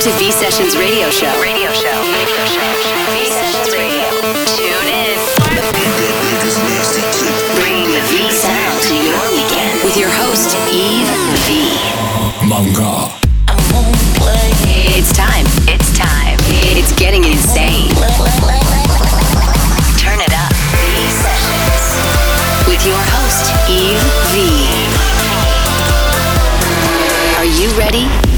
Welcome to V Sessions Radio Show. Radio Show. Radio Show. V Sessions Radio. Tune in. Bring the V sound to your weekend with your host Yves V. Manga. It's time. It's time. It's getting insane. Turn it up. V Sessions with your host Yves V. Are you ready?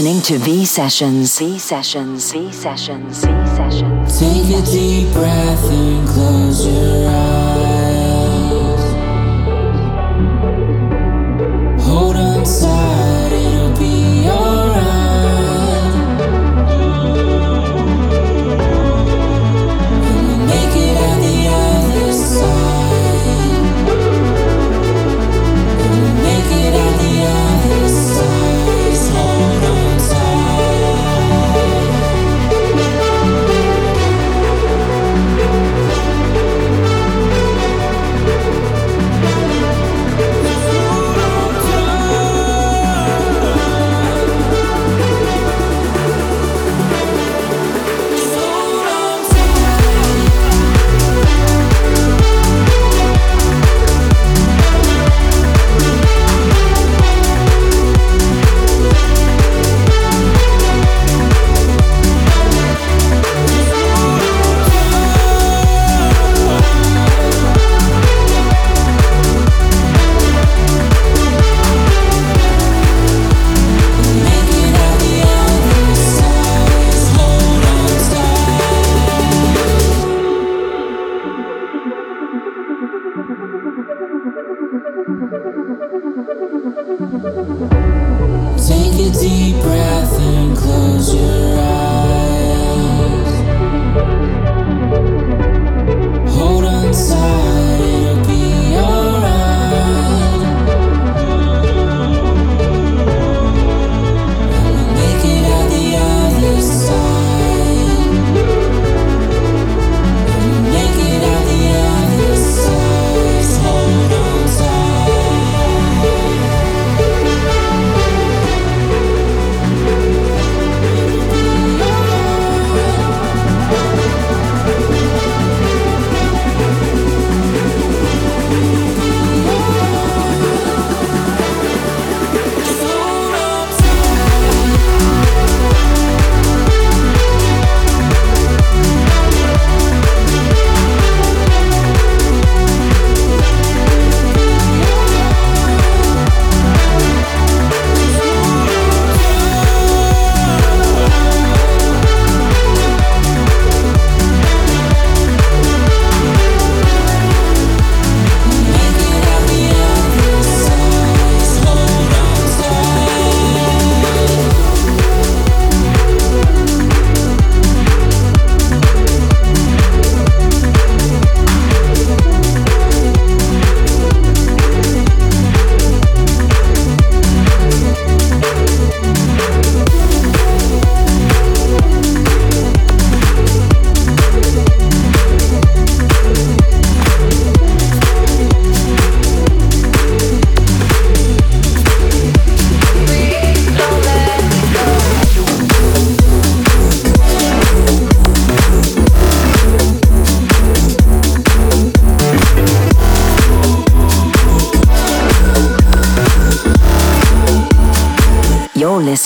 listening to V Sessions. V Sessions. V Sessions. V Sessions. Take a deep breath and close your eyes.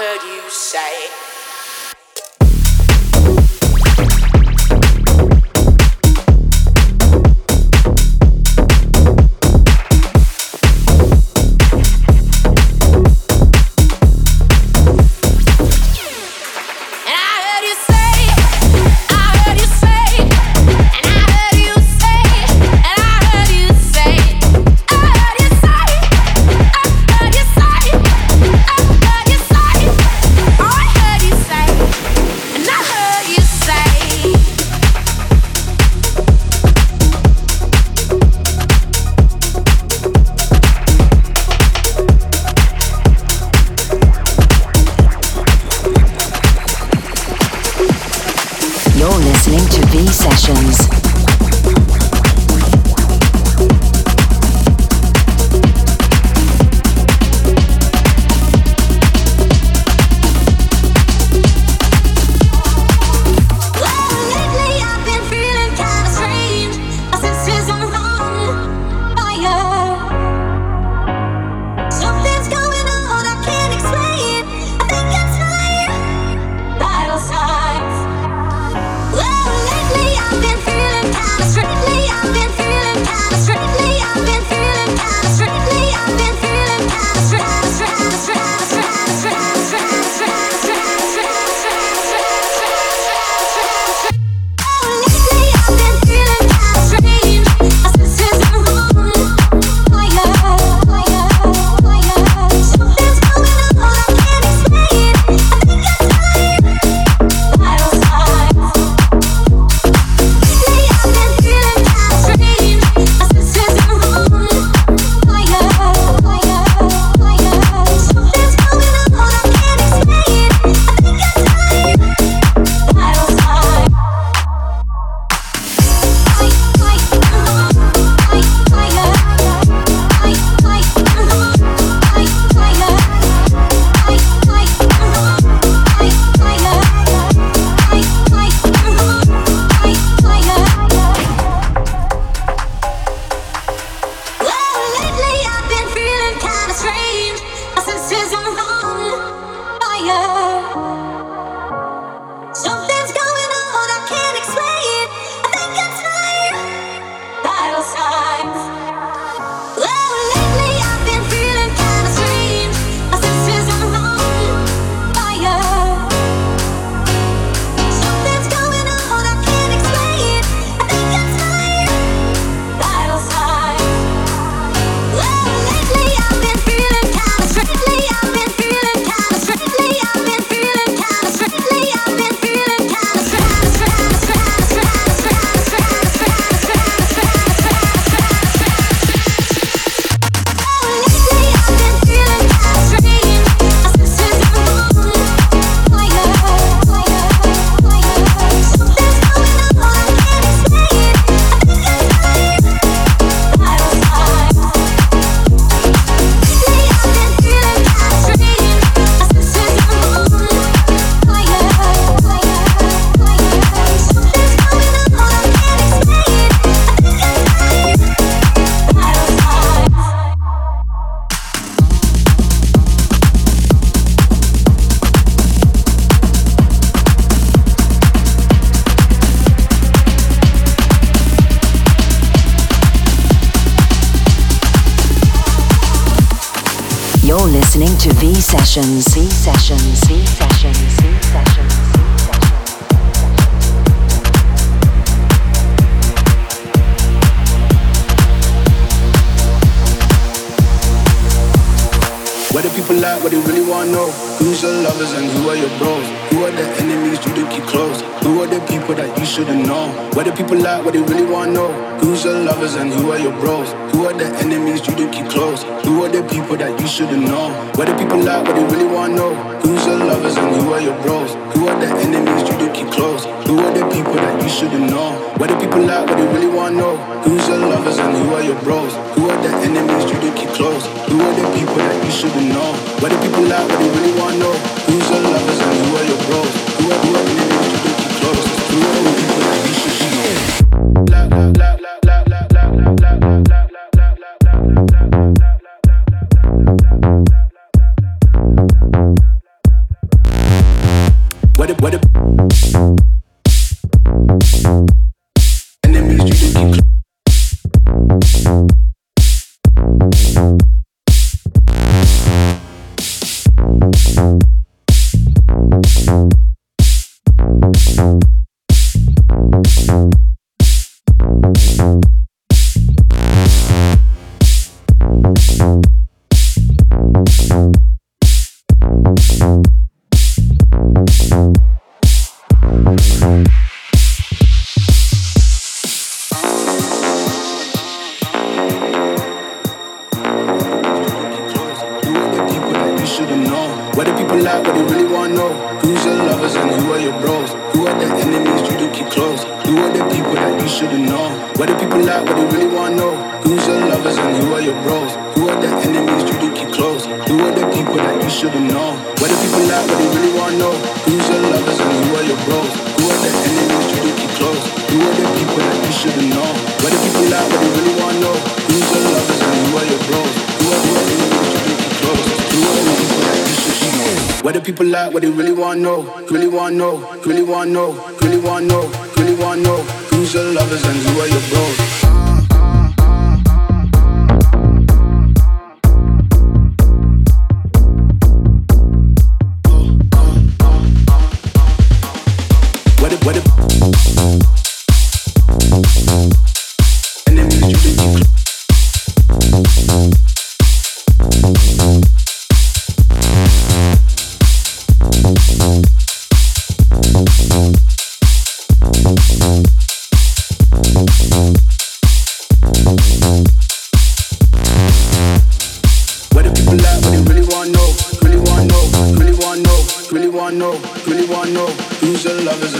heard you say.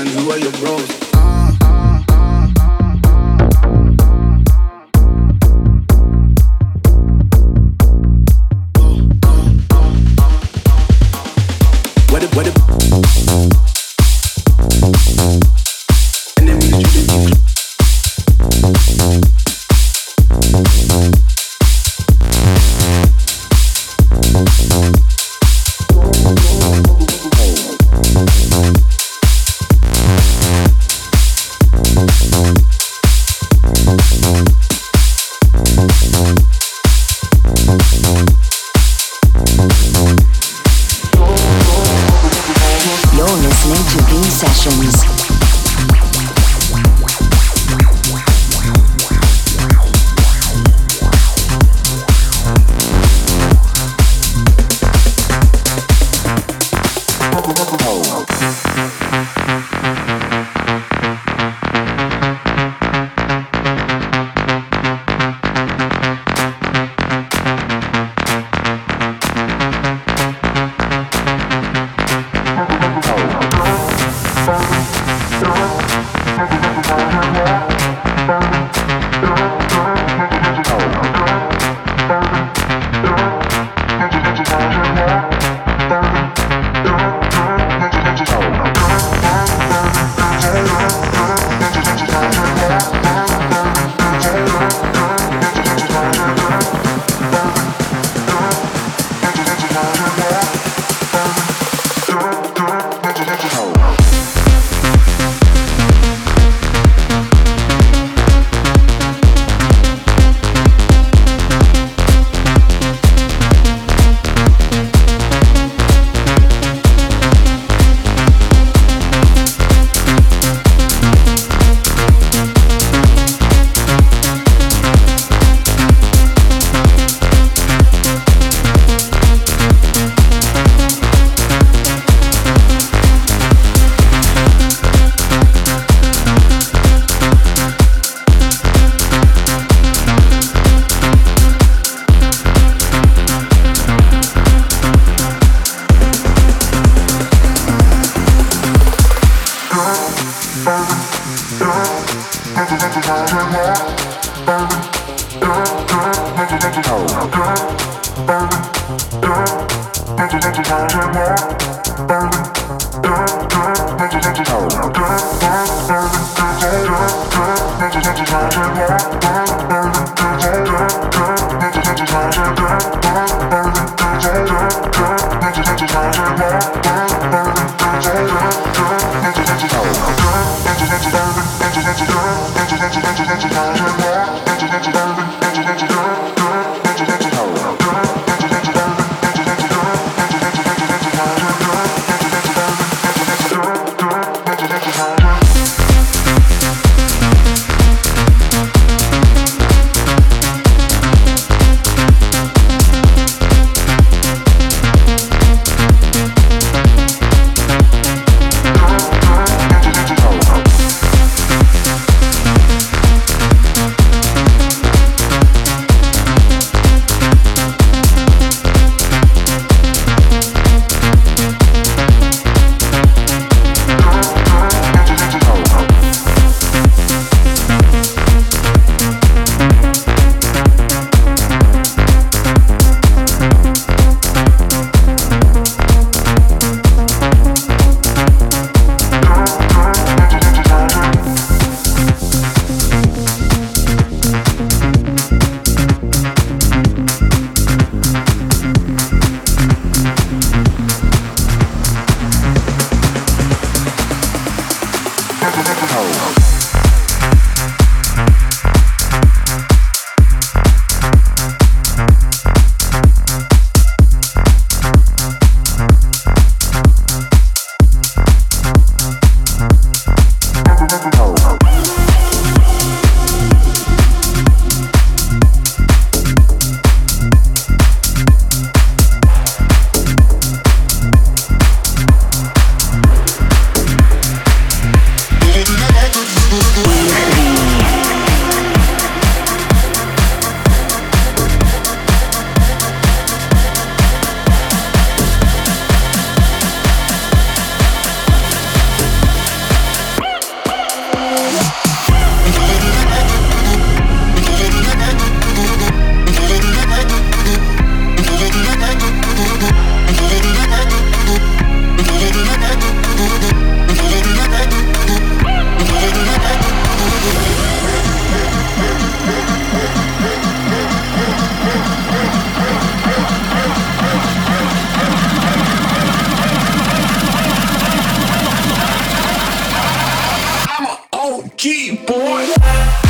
And who are your bros? Loving